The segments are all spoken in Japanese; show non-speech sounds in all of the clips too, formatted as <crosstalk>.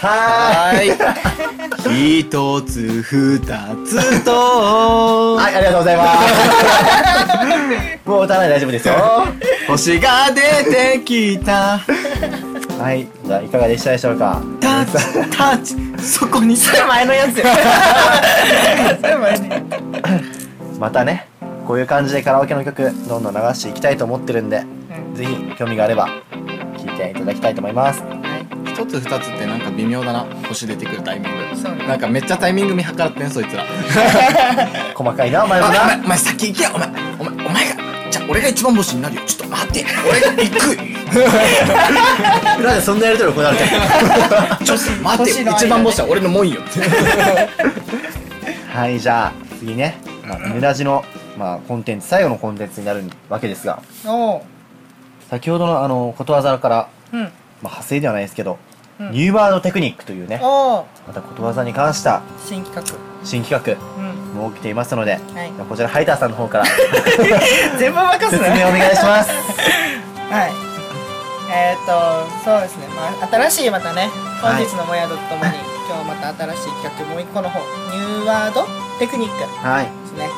はい。一つ二つとはい、ありがとうございます。もう歌わないで大丈夫ですよ。星が出てきた。はい、じゃあいかがでしたでしょうか？タッチタッチそこに。それ前のやつよ。<laughs> それ前に。またね、こういう感じでカラオケの曲どんどん流していきたいと思ってるんで、ぜひ興味があれば聞いていただきたいと思います。一つ二つってなんか微妙だな。星出てくるタイミング。そうね。なんかめっちゃタイミング見計らってんそいつら。細かいな、お前あおもな。前お前先行けよ。お前お前お前がじゃあ俺が一番星になるよ。ちょっと待って。俺が行く。<laughs> 裏でそんなやりとり行われてる。<laughs> ちょっと待って。星の間ね。一番星は俺のもんよ。<laughs> はい、じゃあ次ね、まあ、ヌラジの、まあ、コンテンツ、最後のコンテンツになるわけですが、おう。先ほどのあの、ことわざから、うんまあ、派生ではないですけど、うん。ニューワードテクニックというね、またことわざに関した新企新企画画も起きていますので、うんはいこちらハイターさんの方から <laughs> 全部任す説ね明お願いします。<laughs> はい。えっ、ー、とそうですね。まあ新しいまたね本日のもやとともに、今日また新しい企画もう一個の方ニューワードテクニック。ではい。すね。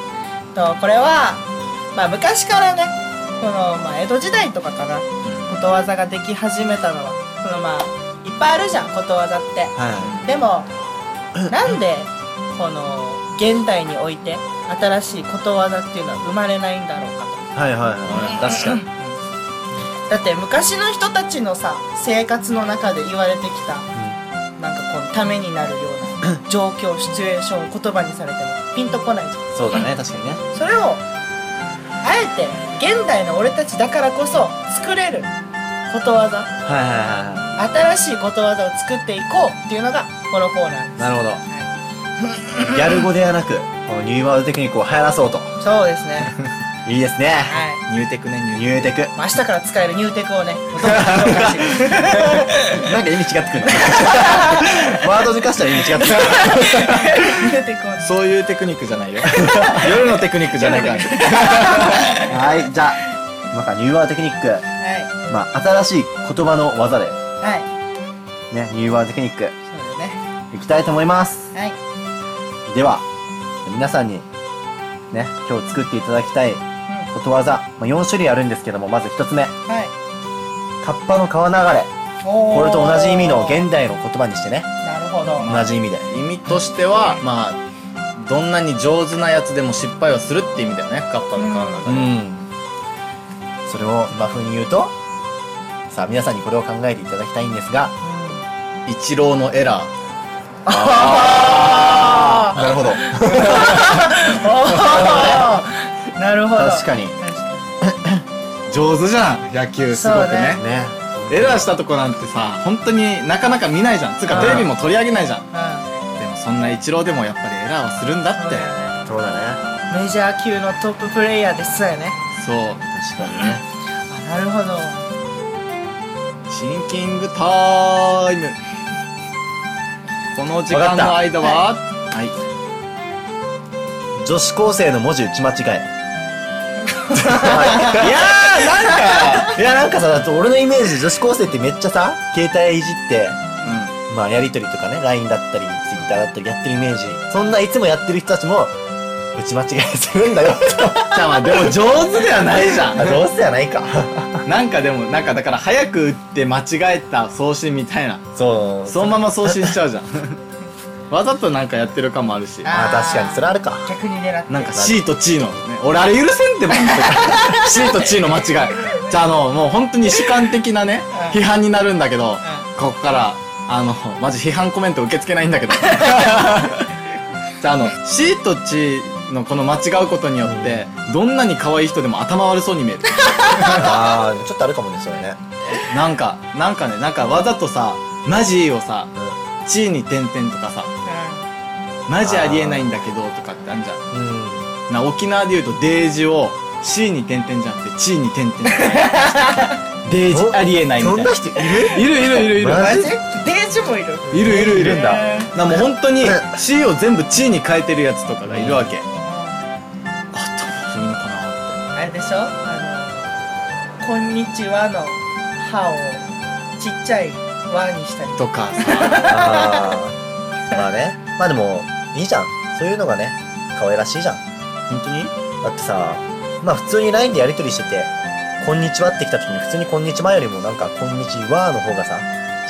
とこれはまあ昔からねこの、まあ、江戸時代とかかなことわざができ始めたのはそのまあいっぱいあるじゃんことわざってはでも <laughs> なんでこの現代において新しいことわざっていうのは生まれないんだろうかとい。はいはいはい。確かに。<laughs> だって昔の人たちのさ生活の中で言われてきたなんかこうためになるような <laughs> 状況シチュエーションを言葉にされてもピンとこないじゃんそうだね、確かにね。それをあえて現代の俺たちだからこそ作れることわざはいはいはいは新しいことわざを作っていこうっていうのがこのコーナーですい。なるほど。ギャル語ではなく、このニューワードテクニックを流行らそうと。そうですね <laughs> いいですね。はいニューテクねニューニューテク。まあ明日から使えるニューテクをね <laughs> なんか意味違ってくる <laughs> ワードでかしたら意味違ってくる。ニューテクをねそういうテクニックじゃないよ夜のテクニックじゃないからはい、じゃあ、今からニューワードテクニック。はい。まあ、新しい言葉の技で、はい。ね、ニューワードテクニック、そうだよね。いきたいと思います。はい。では、皆さんに、ね、今日作っていただきたいことわざ、まあ、4種類あるんですけども、まず1つ目、はい。カッパの川流れ。ここれと同じ意味の現代の言葉にしてね、なるほど。同じ意味で。意味としてはまあどんなに上手なやつでも失敗はするって意味だよねカッパの皮の中で、ん。それを今風に言うと、さあ皆さんにこれを考えていただきたいんですが、一郎のエラー。あなるほど。あ <laughs> なるほど。確かに。上手じゃん野球すごくね。そうね。エラーしたとこなんてさ本当になかなか見ないじゃん。つうかうん。テレビも取り上げないじゃん。うでもそんな一郎でもやっぱりエラーはするんだって。そうだね。んメジャー級のトッププレイヤーですよねそう確かにね。あなるほど。シンキングタイム。この時間の間は？はい。女子高生の文字打ち間違え。<laughs> いやーなんか。いや、なんか。さ、だって俺のイメージで女子高生ってめっちゃさ、携帯いじって、まあやりとりとかね、LINE だったり、Twitter だったりやってるイメージ。そんないつもやってる人たちも、打ち間違えするんだよ。じゃあまあでも上手ではないじゃん。あ、どうせやないか。なんかでもなんかだから早く打って間違えた送信みたいな。そう。そのまま送信しちゃうじゃん。<laughs> わざとなんかやってるかもあるし。あ、確かに、それあるか。逆に狙って。なんか C と T の。ね俺あれ許せんってば C <laughs> と T の間違い。じゃああのもう本当に主観的なねうん。批判になるんだけどここからあのマジ批判コメント受け付けないんだけど。<laughs> じゃああの C と T のこの間違うことによってどんなに可愛い人でも頭悪そうに見える。<laughs> あー、ちょっとあるかもね、それね。なんかなんかねなんかわざとさマジをさう地に点々とかさマジありえないんだけどとかってあんじゃん。ん。うん。な沖縄で言うとデージを C に点々じゃなくて地に点々。<laughs> デージありえないみたいな。そんな人いる？いるいるいるいる。デージもいる。いるいるいるいるんだ。へなもう本当にうん C を全部地に変えてるやつとかがいるわけ、ーあ頭悪いのかなあれでしょ？あの「こんにちは」の「歯をちっちゃい輪にしたりとか。さ <laughs> まあね。まあでもいいじゃん。そういうのがね可愛らしいじゃん。本当に？だってさまあ普通に LINE でやり取りしてて「こんにちは」って来た時に普通に「こんにちは」よりもなんか「こんにちは」の方がさ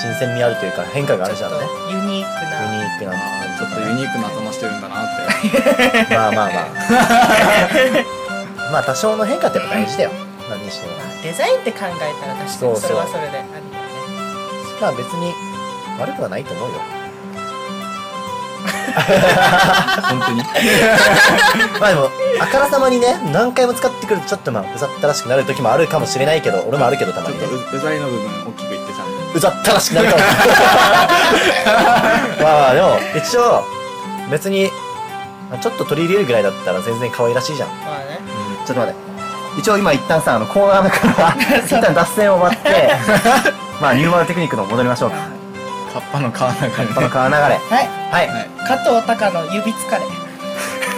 新鮮味あるというか変化があるじゃんね。ユニークユなニークな。ちょっとユニークな頭してるんだなって。<laughs> まあまあまあ <laughs> まあ多少の変化ってやっぱ大事だよ。何にしてもデザインって考えたら確かにそれはそれでありだよね。まあ別に悪くはないと思うよ。本当に？<laughs> まあでもあからさまにね何回も使ってくるとちょっとまあうざったらしくなる時もあるかもしれないけど俺もあるけどたまちょっとううざいの部分大きく言ってちゃんとうざったらしくなるかも。<laughs> まあでも一応別にまあちょっと取り入れるぐらいだったら全然可愛らしいじゃん、ちょっと待って。一応今一旦さあのコーナーから <laughs> 一旦脱線を終わって <laughs> まあニューマルテクニックの戻りましょうか。カッパの皮の中にこの川流れはい。はい、はい。加藤隆の指疲れ。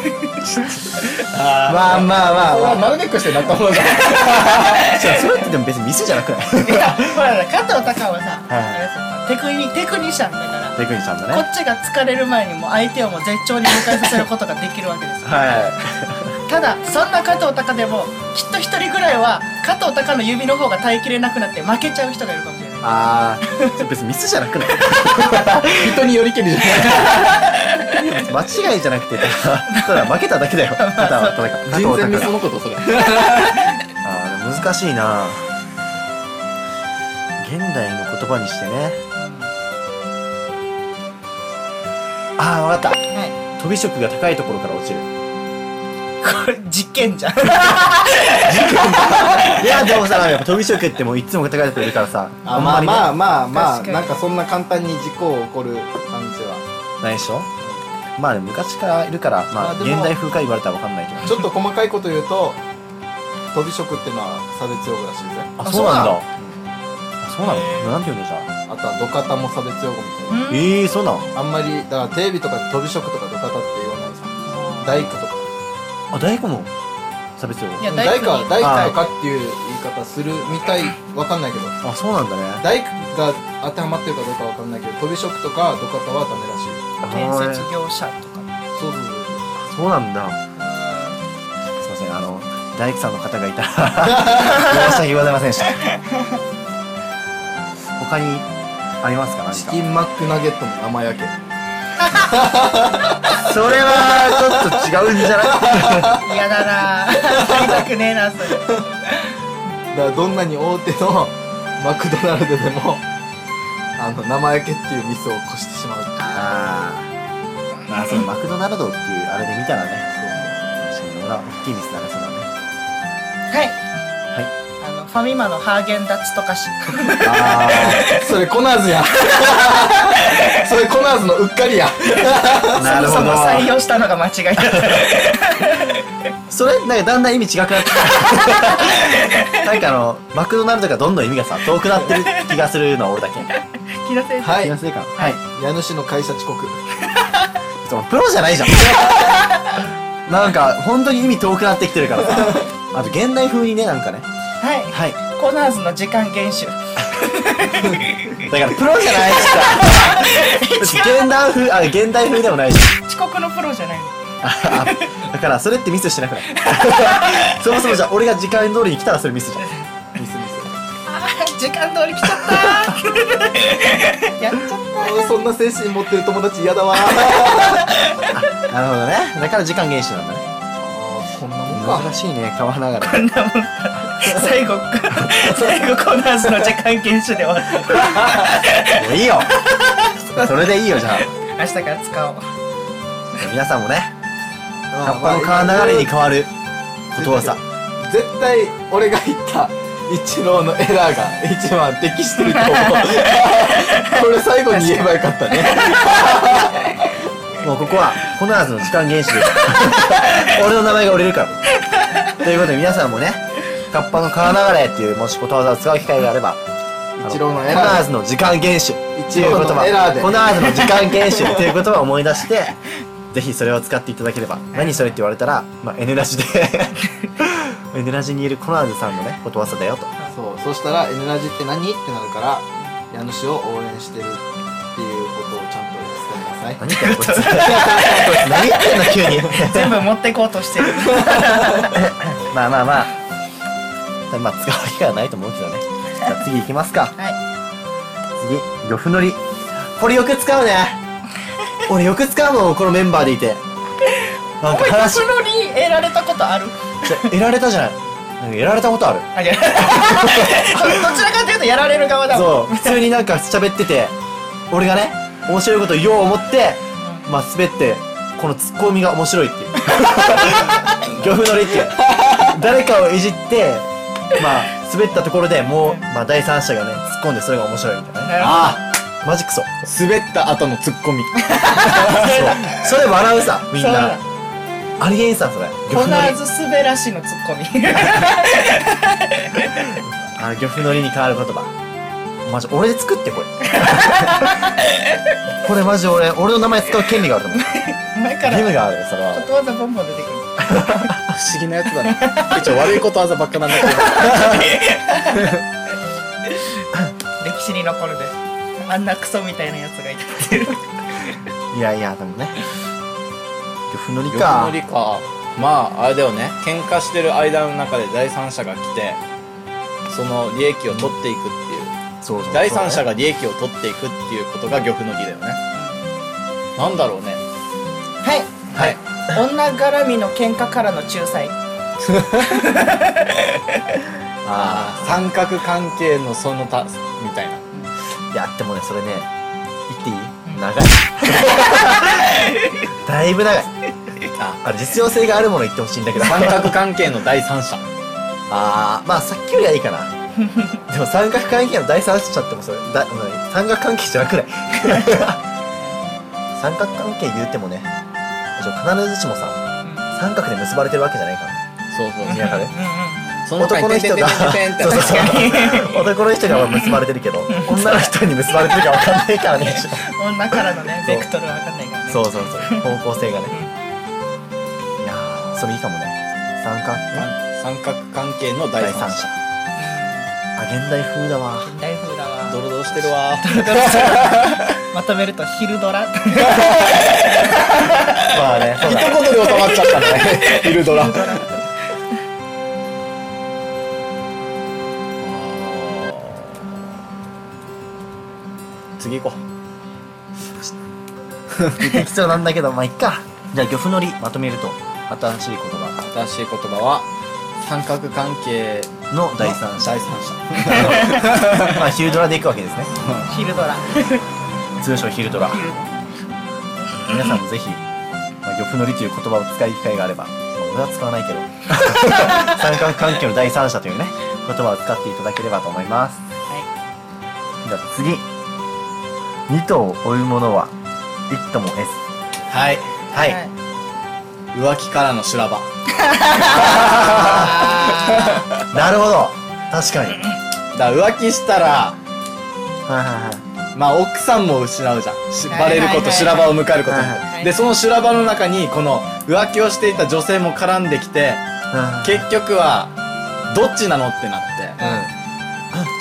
<laughs> あまあまあまあ。まあなるべくしてなったものじゃん違うそれってでも別にミスじゃなくない？いやほら加藤隆はさ、はい。テクニテクニシャンだから。テクニさんだね。こっちが疲れる前にもう相手をもう絶頂に迎えさせることができるわけですよ。はただそんな加藤隆でもきっと一人ぐらいは加藤隆の指の方が耐えきれなくなって負けちゃう人がいるかもしれない。いああ別にミスじゃなくない <laughs> 人によりけりじゃない。間違いじゃなくてただ負けただけだよ。ただただ人選ミスあのことそれ。<laughs> ーでも難しいな。現代の言葉にしてね。ああ分かった。は飛び職が高いところから落ちる。いこれ実験じゃん。<laughs> いやでもさやっぱ飛び職ってもういつも高いところいるからさあまあまあまあまあ確かに。なんかそんな簡単に事故起こる感じは。ないでしょ？まあね昔からいるからまあ現代風か言われたら分かんないけど。ちょっと細かいこと言うと飛び職ってのは差別用語らしいぜ。あそうなんだ。ああそうなへー。のなんて言うのじゃああとは土方も差別用語みたいな。うんええー、そうなの？あんまりだからテレビとかで飛び職とか土方って言わないさ。大工とかあ大工も差別用語いや大工は大大工とかっていう言い方するみたいわかんないけど。あそうなんだね。大工が当てはまってるかどうかわかんないけど飛び職とか土方はダメらしい。建設業者とか。そうそうそう。そうなんだ。うすいませんあの大工さんの方がいたら申し訳ございませんでした。<laughs> 他にありますか？何か？チキンマックナゲットの生焼け <laughs> それはちょっと違うんじゃない？ん嫌だな。ぁやりたくねえなそれだからどんなに大手のマクドナルドでも <laughs> あの生焼けっていうミスを起こしてしまうっていう。あー。まあそのマクドナルドっていうあれで見たらね。確かに大きいミスだねそれはね。はいファミマのハーゲンダッツとかし。あそれコナーズや。<laughs> それコナーズのうっかりや。あなるほど。そもそも採用したのが間違いだった。それなんかだんだん意味違くなってきた。なんかあのマクドナルドがどんどん意味がさ遠くなってる気がするのは俺だけ。気のせいはい。気がするか。なはい。家主の会社遅刻。そのプロじゃないじゃん。<laughs> なんか本当に意味遠くなってきてるからさ。あと現代風にねなんかねはい。はい。コナーズの時間厳守。<laughs> だからプロじゃないしさ <laughs> 現代風あ現代風でもないし。遅刻のプロじゃないの。あだからそれってミスしてなくない？<laughs> そもそもじゃあ俺が時間通りに来たらそれミスじゃん。ミスミあー時間通り来ちゃった。やっちゃっスそんな精神持ってる友達嫌だわ。なるほどね。だから時間厳守なんだね難しいね川流れたこんなもんか。最後最後コナーズの時間厳守で終わってもういいよ。それでいいよじゃあ。明日から使おう。皆さんもねうんカッパの川流れに変わることわざ。絶対俺が言った一郎のエラーが一番適してると思う。<laughs> これ最後に言えばよかったねもうここはコナーズの時間厳守で。す <laughs> 俺の名前が売れるから。ということで皆さんもねカッパの川流れっていうもしことわざを使う機会があれば一郎のエコナラーーズの時間厳守っていう言葉コナーズの時間厳守っていう言葉を思い出して <laughs> ぜひそれを使っていただければ。何それって言われたら、まあ、N ラジで。<laughs> N ラジにいるコナーズさんのねことわざだよと。そう。そしたら N ラジって何？ってなるから家主を応援してるさい。何言ってんのこいつ。何言ってんの急に。全部持ってこうとしてる。<laughs> まあまあまあ。まあ使う機会はないと思うけどね。じゃあ次行きますか。はい。次。漁夫のり。これよく使うね。俺よく使うもんこのメンバーでいて。なんか話。そのに得られたことある？じゃ得られたじゃない。なんか得られたことある。<laughs> どちらかというとやられる側だもん。そう。普通になんか喋ってて。俺がね面白いこと言おう思ってまあ滑ってこのツッコミが面白いっていう。<laughs> 漁夫のりっていう誰かをいじってまあ滑ったところでもう、まあ、第三者がね突っ込んでそれが面白いみたいなね。なるほどあマジクソ。あ滑った後のツッコミ。そう。それ笑うさみんな。ありえんさそれ。漁コナーズ滑らしのツッコミ。<laughs> あ漁夫のりに変わる言葉マジ俺で作ってこれ <laughs> これマジ俺俺の名前使う権利があると思う前から義務があるよそれは。ことわざボンボン出てくる。<laughs> 不思議なやつだね。一応悪いことわざばっかなんだけど歴史に残るで。あんなクソみたいなやつがいたっていう。いやいやでもね。漁夫のり漁夫かのりか。まああれだよね。喧嘩してる間の中で第三者が来てその利益を取っていくっていうそうそう第三者が利益を取っていくっていうことが漁夫の利だよね。なんだろうね。はい。はい。女絡みの喧嘩からの仲裁。<laughs> ああ三角関係のその他みたいな。あいやでもねそれね言っていい？うん。長い。<laughs> だいぶ長い。あ。あれ実用性があるもの言ってほしいんだけど。三角関係の第三者。ああまあさっきよりはいいかな <laughs> でも三角関係の第三者ってもそれだ何三角関係じゃなくない？<laughs> 三角関係言うてもね必ずしもさ三角で結ばれてるわけじゃないから。そうそう。その中男の人が男の人が結ばれてるけど <laughs> 女の人に結ばれてるかわかんないからね。女からのねベクトルわかんないからね。そうそうそう。方向性がね。いやーそれいいかもね。三角三角関係の第三者あ現代風だわ。うん大風だわ。ドロドロしてるわ。まとめると昼ドラ。<laughs> まあね一だ言で収まっちゃったね。<laughs> ヒルドラ。次行こ <laughs> 適当なんだけどまあいっか。じゃあ漁夫のりまとめると新しい言葉。う新しい言葉は三角関係の第三者。第三者。<laughs> まあ昼ドラでいくわけですね。昼ドラ。通称昼ドラ。昼皆さんもぜひ、まあ、漁夫のりという言葉を使う機会があれば、まあ、俺は使わないけど。<laughs> 三角関係の第三者というね言葉を使っていただければと思います。じゃあ次。二頭を追う者は一頭も S はい。はい、はい。浮気からの修羅場なるほど。確かに。はいだから浮気したらはいはいまあ奥さんも失うじゃん。バレること修羅場を迎えることはいはいでその修羅場の中にこの浮気をしていた女性も絡んできてうん結局はどっちなのってなって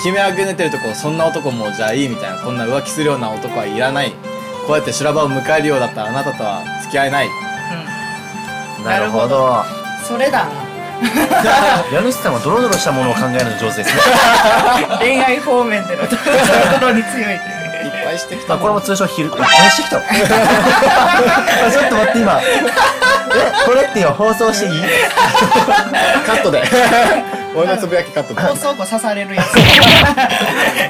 決めあぐねてるとこそんな男もうじゃあいいみたいなこんな浮気するような男はいらないこうやって修羅場を迎えるようだったらあなたとは付き合えない。うんなるほど。それだ。<laughs> 家主さんはドロドロしたものを考えるの上手ですね。<laughs> 恋愛方面でのところに強いいっぱいしてきまあ、たもんこれも通称昼、何してきた <laughs> ちょっと待って今。え、これって今放送していいカットで。俺のつぶやきカットで。放送後刺されるやつ。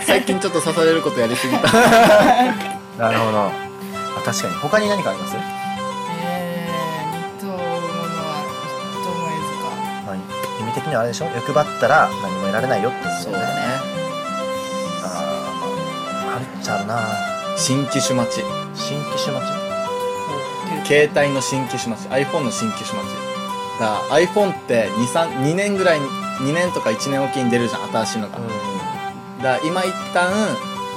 最近ちょっと刺されることやりすぎた。なるほど。あ、確かに。他に何かあります？味的にはあれでしょ？欲張ったら何も得られないよってことそうだね。あーまあ、あるっちゃあるな。新機種待ち。新機種待ち？携帯の新機種待ち。iPhone の新機種待ち。だから iPhone って23 2年ぐらいに2年とか1年おきに出るじゃん新しいのが、うだから今一旦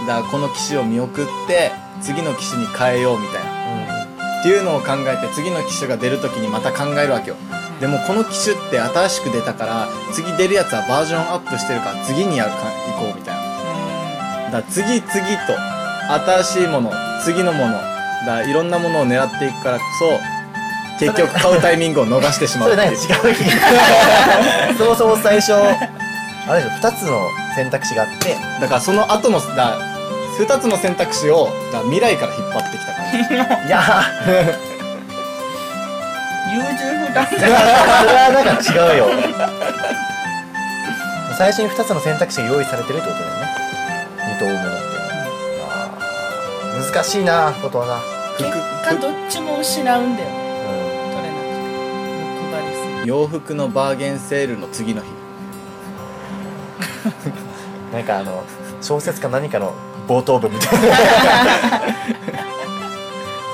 だこの機種を見送って次の機種に変えようみたいな。うん。っていうのを考えて次の機種が出る時にまた考えるわけよでもこの機種って新しく出たから次出るやつはバージョンアップしてるから次にやるか行こうみたいな。だから次々と新しいもの次のものだからいろんなものを狙っていくからこそ結局買うタイミングを逃してしまそうれっていう。何違う日 <laughs> そもそも最初あれでしょ2つの選択肢があって。だからその後のだ2つの選択肢をだ未来から引っ張ってきた感じ。<laughs> いや優柔不断ーそれはなんか違うよ。<laughs> 最初に2つの選択肢が用意されてるってことだよね。二等ものって。いうのはあー難しいなことわざ結果どっちも失うんだよ。う取れなくて。欲張りすぎ洋服のバーゲンセールの次の日。ん <laughs> なんかあの小説か何かの冒頭部みたいな <laughs>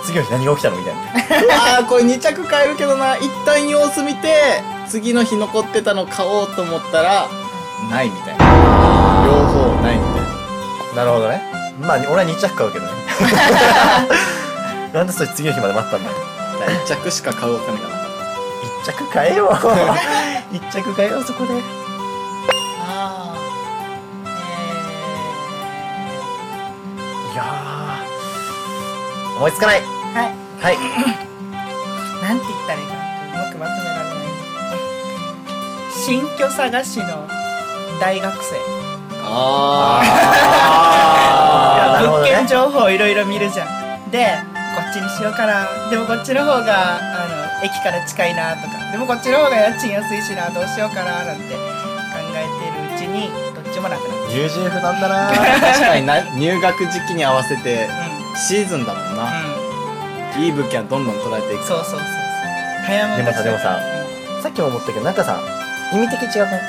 次の日何が起きたのみたいなこれ2着買えるけどな。一旦様子見て次の日残ってたの買おうと思ったらないみたいな。両方ないみたいな。なるほどね。まあ俺は2着買うけどね。なんでそれ次の日まで待ったんだ1着しか買うお金がなかっ1着買えよ。<laughs> 1着買えよそこで。ああいやー思いつかない。えー、はい。はい。なんて言ったらいいかうまくまとめられない新居探しの大学生。たあいやなるほどね。物件情報いろいろ見るじゃんでこっちにしようかなでもこっちの方があの駅から近いなとか。でもこっちの方が家賃安いしな。どうしようかななんて考えてるうちにどっちもなくなっ優柔不断だなー確かにな入学時期に合わせてたシーズンだもんな、うん、いい物件はどんどん捉えていく。そうそうそうそう。早めでもさでもささっきも思ったけどなんかさ意味的違うね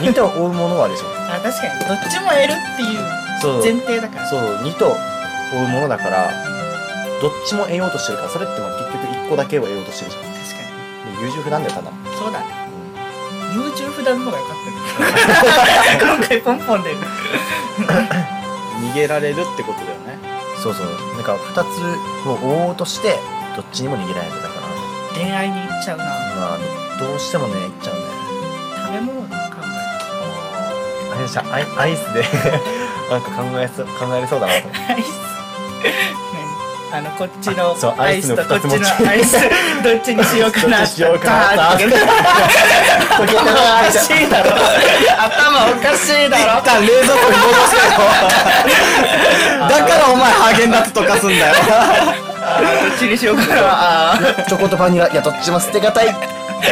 2と追うものはでしょ。<laughs> あ確かに。どっちも得るっていうそう。前提だから。そう。2と追うものだからどっちも得ようとしてるからそれってまあ結局1個だけを得ようとしてるじゃん。確かに。で優柔不断だよただ。そうだね。優柔不断の方が良かったけど。<laughs> 今回ポンポンで逃げられるってことだよ。ねそうそう。なんか2つを追おうとしてどっちにも逃げられるだから。恋愛に行っちゃうな。まあどうしてもねいっちゃうんだよ。ね食べ物で考あれじゃアイアイスで。<laughs> なんか考えそう考えれそうだなと思って。えアイス。何あのこっちのアイスとこっちのアイス。<laughs> どっちにしようかな。どっちにしようかな。おかしいだろ頭おかしいだろ。一旦冷蔵庫に戻してよ。<laughs> だからお前ハーゲンダッツ溶かすんだよ。どっちにしようかな。チョコとバニラいやどっちも捨てがたい。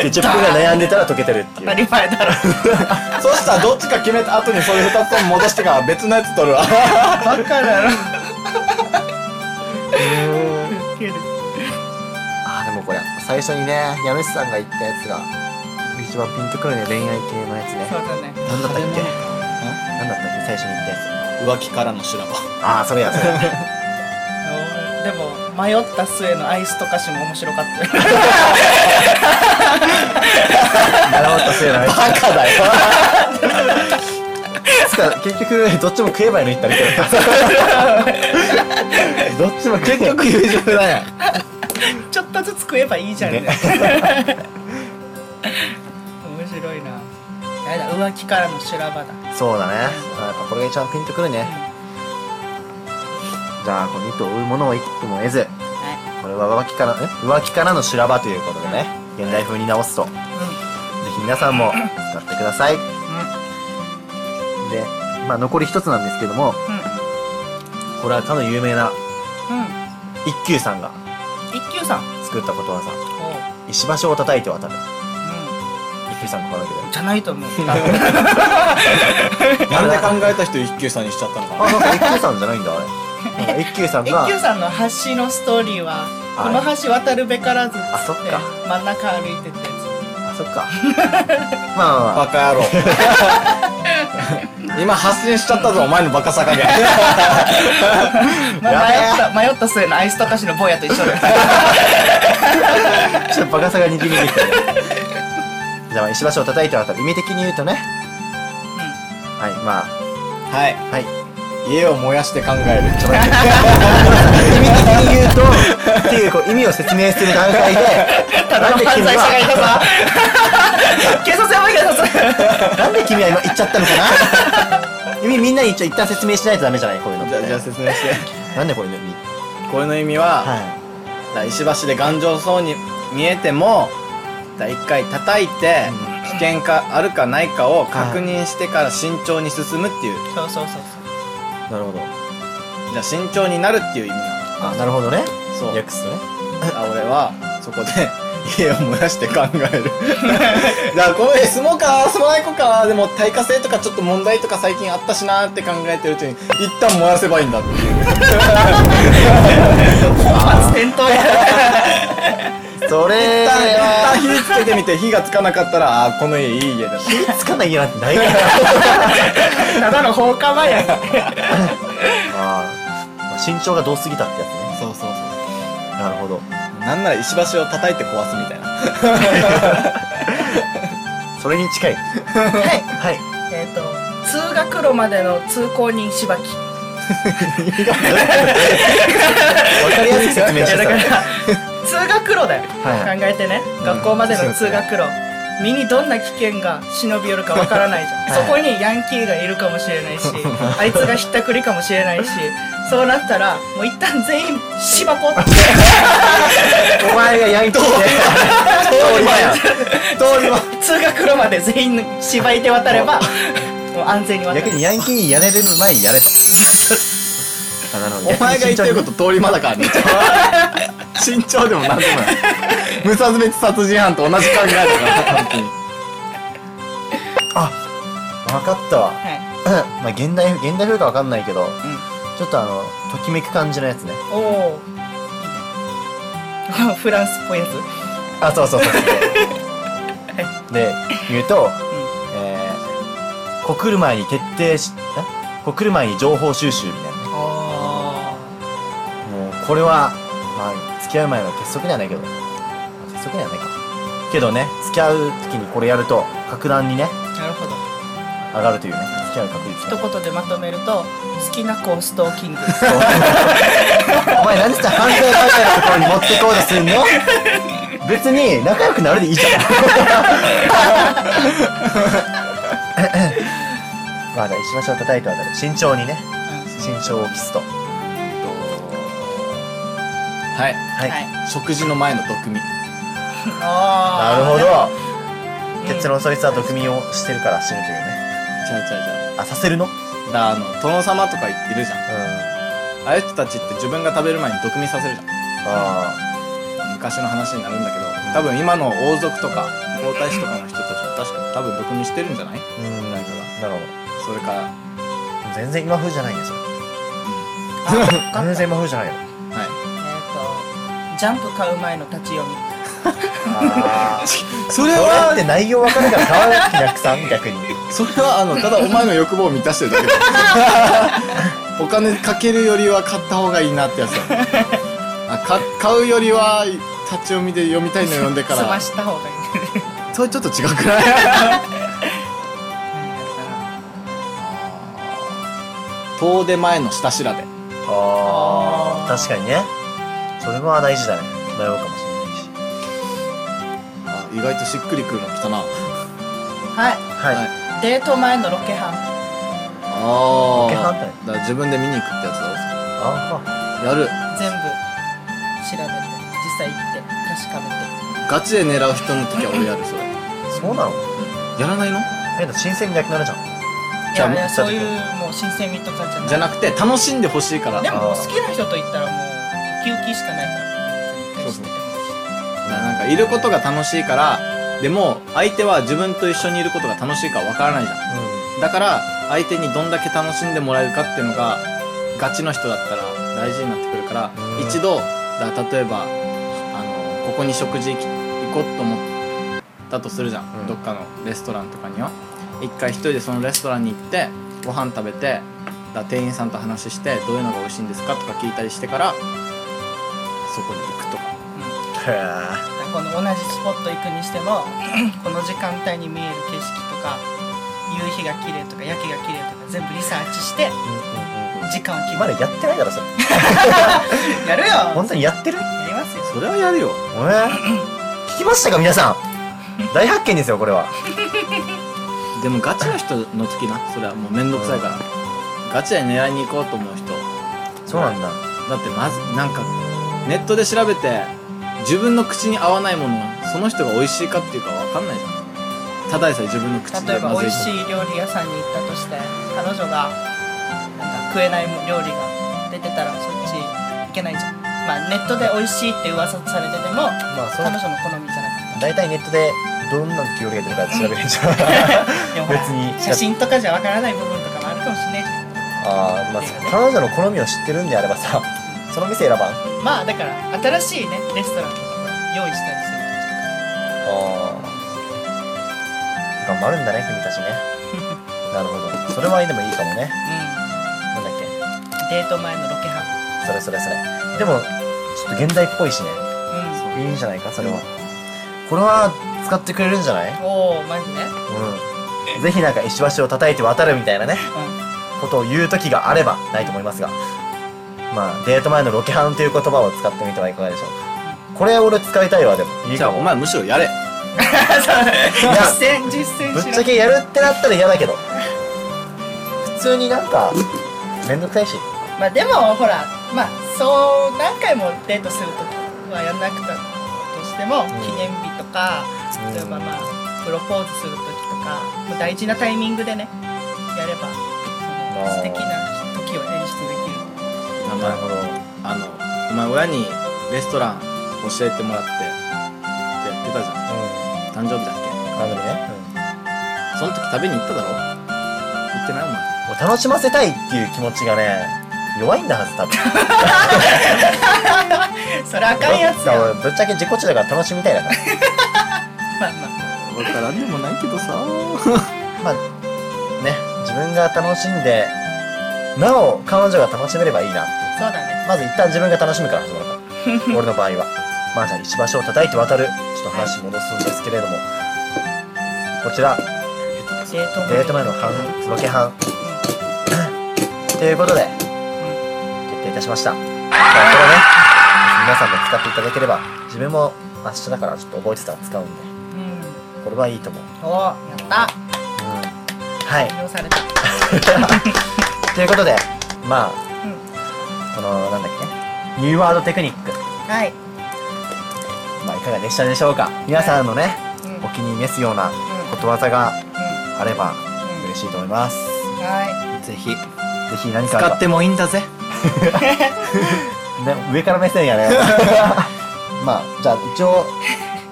で10分ぐらい悩んでたら溶けてるっていう。当たり前だろ。<laughs> そしたらどっちか決めた後にそれ2つとも戻してから別のやつ取るわ。バカだろウケるあーでもこれ最初にね家主さんが言ったやつが一番ピンとくるね恋愛系のやつね。そうだね。何だったっけ？何だったっけ？最初に言ったやつ。浮気からの修羅場。ああそれやそれや。でも迷った末のアイスとかしも面白かったよ。なるほどそういうのバカだよ <laughs> つか。結局どっちも食えばいいの言ったみたいなどっちも結局優柔不断やちょっとずつ食えばいいじゃんねね面白いな。あれだ浮気からの修羅場だ。そうだね。やっぱこれが一番ピンとくるね。じゃあこの2と追うものを一歩も得ず。はこれは浮気からえ？浮気からの修羅場ということでね。現代風に直すと。ぜいひ皆さんも使ってくださいでまあ残り一つなんですけどもこれはかの有名な一休さんが一休さん。作ったことわざ。石橋を叩いて渡る。う一休さんここだけでんじゃないと思う。<laughs> なんで考えた人一休さんにしちゃったのかな。あなんか一休さんじゃないんだあれ。一休さんが <laughs> 一休さんの橋のストーリーはこの橋渡るべからずっつってあそっか。真ん中歩いてってやあそっか。まあまあ。バカ野郎今発信しちゃったぞお前のバカさ加減つ、まあ、迷やった迷った末のアイスと菓子の坊やと一緒だよ。<laughs> ちょっとバカさがにじみ出てきたねじゃあまあ石橋を叩いて渡る。意味的に言うとね。はいまはい。あはい。家を燃やして考える。意味的に言うとっていうこう意味を説明する段階でただの犯罪者がいたぞ。警察やばいけどそれなんで君は今言っちゃったのかな？意味みんなに一応一旦説明しないとダメじゃない？こういうのって。ねじゃあじゃあ説明して。なんでこういうの意味これの意味は、はだから石橋で頑丈そうに見えても一回叩いて、危険かあるかないかを確認してから慎重に進むっていう、そうそうそういなるほど。じゃあ慎重になるっていう意味なのあなるほどね。そう。訳すとね。<laughs> あ俺はそこで <laughs> 家を燃やして考える。<laughs> だからこの絵住もうか住まない子かでも耐火性とかちょっと問題とか最近あったしなって考えてるうちに一旦燃やせばいいんだっていう。本末転倒やそれ一旦一は旦火つけてみて火がつかなかったらあーこの家いい家だ。火つかない家なんてないから。ただの放火魔や。んああ身長がどうすぎたってやつね。そうそうそう。なるほど。なんなら石橋を叩いて壊すみたいな。<laughs> それに近い。はい。はい。えっ、と通学路までの通行人しばきわかりやすい説明してた。だから通学路だよ、はい。考えてね、学校までの通学路身にどんな危険が忍び寄るかわからないじゃん、はい。そこにヤンキーがいるかもしれないしあいつがひったくりかもしれないしそうなったらもう一旦全員しばこって。お前がヤンキーで。通り魔や通り魔。通学路まで全員しばいて渡ればもう安全に渡る。逆にヤンキーにやれる前にやれなお前が言ってること通り魔だからね。<laughs> 慎重でもなんでもない。無差別殺人犯と同じ考えだから本当に。あ分かったわ。はい。<clears throat> まあ現代現代風か分かんないけど、ちょっとあのときめく感じのやつね。おお <laughs> フランスっぽいやつ。あそうそうそうそう。で言うと、えー、こ来る前に徹底しえ？こ来る前に情報収集みたいなこれはまあ付き合う前の鉄則ではないけど。鉄則ではないか。けどね付き合う時にこれやると格段にねあなるほど。上がるというね付き合う確率。が一言でまとめると好きな子をストーキング。<laughs> お前何で犯罪社会のところに持ってこうとすんの？別に仲良くなるでいいじゃん。<laughs> まあだ石橋を叩いて渡る慎重にね。慎重を期すとはい。はい、はい食事の前の毒味。なあるほど。うん。結論そいつは毒味をしてるから死ぬというね。ちゃうちゃうちゃあ。させるの？うんうだからあの殿様とかいるじゃん。ああいう人たちって自分が食べる前に毒味させるじゃん。あ昔の話になるんだけど多分今の王族とか皇太子とかの人たちも確か多分毒味してるんじゃない？あうん。なるほど。それから。全然今風じゃないよそれ。あ全然今風じゃないよジャンプ買う前の立ち読み。そそれって内容わかるから変わなくさん逆に。それはあのただお前の欲望を満たしてるだけだ。<laughs> お金かけるよりは買った方がいいなってやつだ。あか買うよりは立ち読みで読みたいの読んでか済まらした方がいい。それちょっと違くない？遠出前の下調べ。ああ確かにねそれは大事だね。迷うかもしれないし。あ意外としっくりくるの来たな。はい。はい、デート前のロケハン。あケハンあだから自分で見に行くってやつだあろやる。全部調べて実際行って確かめて。ガチで狙う人の時は俺やるそれ。あそうなの？やらないの？えだ新鮮味なくなるじゃん。いじゃあやいやそういうもう新鮮味とかじゃない。じゃなくて楽しんでほしいから。でも好きな人と言ったらもうウキウキしかないから。そうそう。なんかいることが楽しいからでも相手は自分と一緒にいることが楽しいかわからないじゃん。だから相手にどんだけ楽しんでもらえるかっていうのがガチの人だったら大事になってくるからうん。一度だ例えばあのここに食事行き行こうと思ったとするじゃん、うん。どっかのレストランとかには。一回一人でそのレストランに行ってご飯食べてだ店員さんと話してどういうのが美味しいんですかとか聞いたりしてからそこに行くと。かへえこの同じスポット行くにしても <clears throat> この時間帯に見える景色とか夕日が綺麗とか夜景が綺麗とか全部リサーチして時間を決めまだやってないだろそれやるよ。本当にやってる？やりますよ。それはやるよ。えー。聞きましたか皆さん？大発見ですよこれは。<laughs> でもガチな人の時な。それはもうめんどくさいから、ガチで狙いに行こうと思う人。そうなんだ。だってまずなんかネットで調べて自分の口に合わないものその人が美味しいかっていうか分かんないじゃん。ただでさえ自分の口例えば美味しい料理屋さんに行ったとして彼女がなんか食えない料理が出てたらそっち行けないじゃん。まあネットで美味しいって噂されててもまあ彼女の好みじゃなかっ大体ネットでどんな料理が出るか調べるんじゃん。<laughs> 別に。写真とかじゃわからない部分とかもあるかもしれないじゃああまあ彼女の好みを知ってるんであればさその店選ばん？あんまあだから新しいねレストランとか用意したりするあ頑張るんだね君たちね。<laughs> なるほど。それはでもいいかもね。なんだっけ？時デート前のロケハン。それそれそれ。でもちょっと現代っぽいしね。うん。いいんじゃないかそれは、これは使ってくれるんじゃない？おおマジねうん。ぜひなんか石橋を叩いて渡るみたいなね。うことを言う時があればないと思いますがまあデート前のロケハンという言葉を使ってみてはいかがでしょうか。これ俺使いたいわでも。いいじゃあお前むしろやれ。<laughs> 実践実践しろぶっちゃけやるってなったら嫌だけど。普通になんか <laughs> めんどくさいし。まあでもほらまあそう何回もデートするときはやんなくたとしても、ん。記念日とかうん。例えばまあプロポーズするときとかもう大事なタイミングでねやればその素敵な時を演出できるあなるほどあのお前親にレストラン教えてもらってってやってたじゃうん。ん誕生日だっ彼女ね、けその時食べに行っただろ？行ってないお前。もう楽しませたいっていう気持ちがね弱いんだはず多分 <laughs> それあかんやつだぶっちゃけ自己中だから楽しみたいだから。<laughs> まあま分からんでもないけどさ。<laughs> まあね自分が楽しんでなお彼女が楽しめればいいなまず一旦自分が楽しむから始まるか。ら俺の場合は。<laughs> まあじゃあ石橋を叩いて渡る。ちょっと話戻すんですけれども。こちら。デート前の半ロケハンということで。決定いたしました。じゃあこれね皆さんも使っていただければ自分も明日だからちょっと覚えてたら使うんで。うん、うん、これはいいと思う、おおやった。うん、はい。<laughs> <laughs> ということで。まあうんこのなんだっけ？ニューワードテクニック。はい。まあいかがでしたでしょうか？皆さんのねお気に召すようなことわざがあればうん。嬉しいと思います。はぜひぜひ何か使ってもいいんだぜ。<laughs> ね、上から目線やね。<laughs> まあじゃあ一応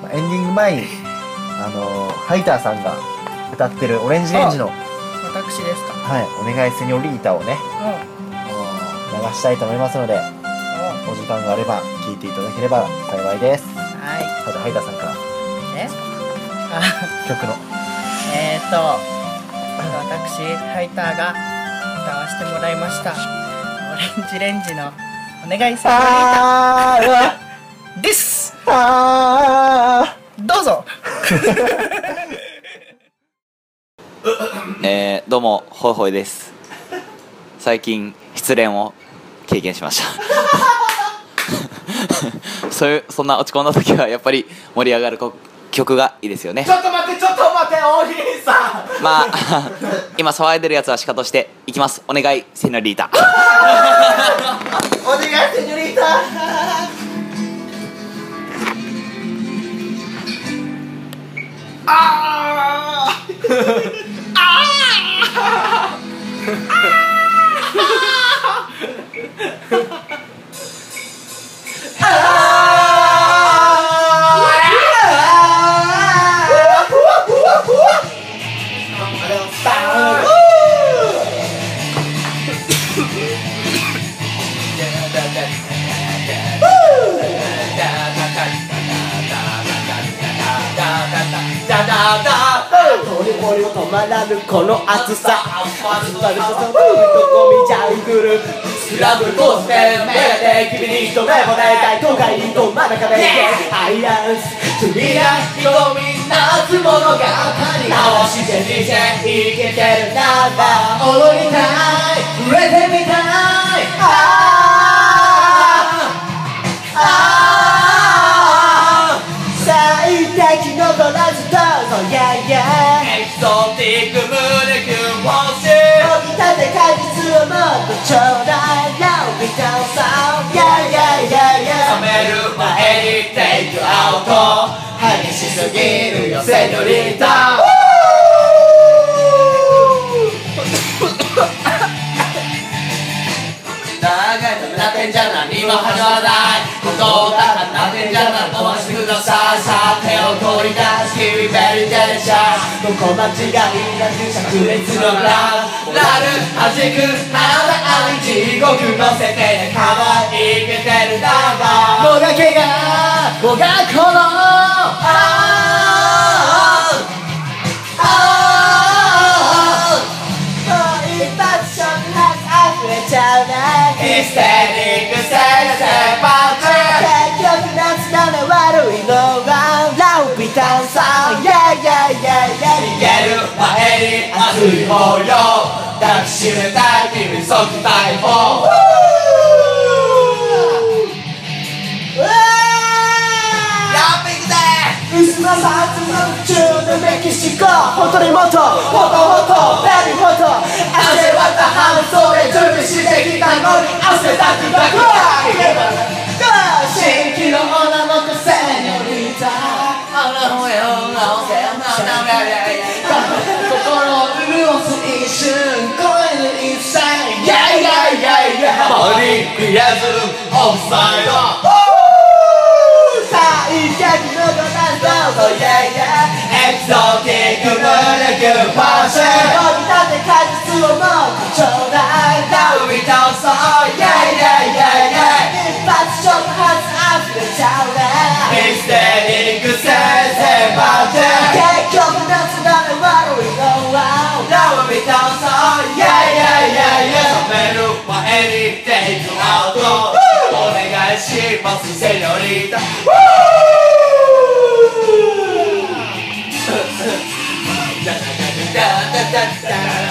まあエンディング前にあのーハイターさんが歌ってるオレンジレンジのい私ですか。はいお願いセニョリータをねうん流したいと思いますのでおお時間があれば聴いていただければ幸いです。はい。まずハイターさんから。ねあ曲の。えーと私ハイターが歌わせてもらいました。オレンジレンジのお願いセニョリーあタです。どうぞ。<laughs> えー、どうもホイホイです。最近失恋を経験しました。<laughs> そういうそんな落ち込んだ時はやっぱり盛り上がるこ曲がいいですよね。ちょっと待ってちょっと待ってお兄さん。まあ <laughs> 今騒いでるやつはしかとしていきます。お願いセニョリータ。<laughs> お願いセニョリータ。ポ止まらぬこの暑さ。アスファルトとどこ見ちゃうくる。スクランブルコースで目がで君に一目もらいたい。都会にど真ん中で。アイアンス。君が瞳つ物語。直してみていけてるなら踊りたい。触れてみたい。ああああゾティック胸キュンきたて果実をもっとちょうだい。Now we down sound Yeah yeah yeah yeah 冷める前に Take you out 激しすぎるよセニョリータってんじゃ何も始まらない。ことだからなってんじゃなお待ちください。さあ手を取り出しる電車どこ間違いなく灼熱のランラル弾く花あり地獄乗せて可愛いけてるだ。がもがけがもがこの熱い抱擁抱きしめたい君即逮捕やっていくぜ薄まさつの中でメキシコ本当にもっともっともっとベビーもっと汗わった半袖準備してきたのに汗だくだく新規の女の子セニョリータあらほやほらほせなななやや心果実をもっとちょうだいラウビ倒そう Yeah yeah. Yeah. Yeah 一発触発る前に Take you out お願いしますセニョリータ顔顔ドアップ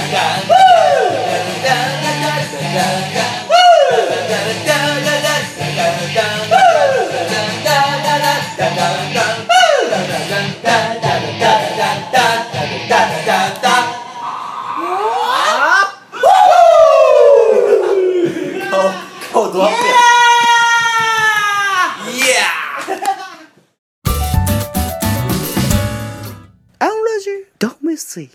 やアンラジドメッシ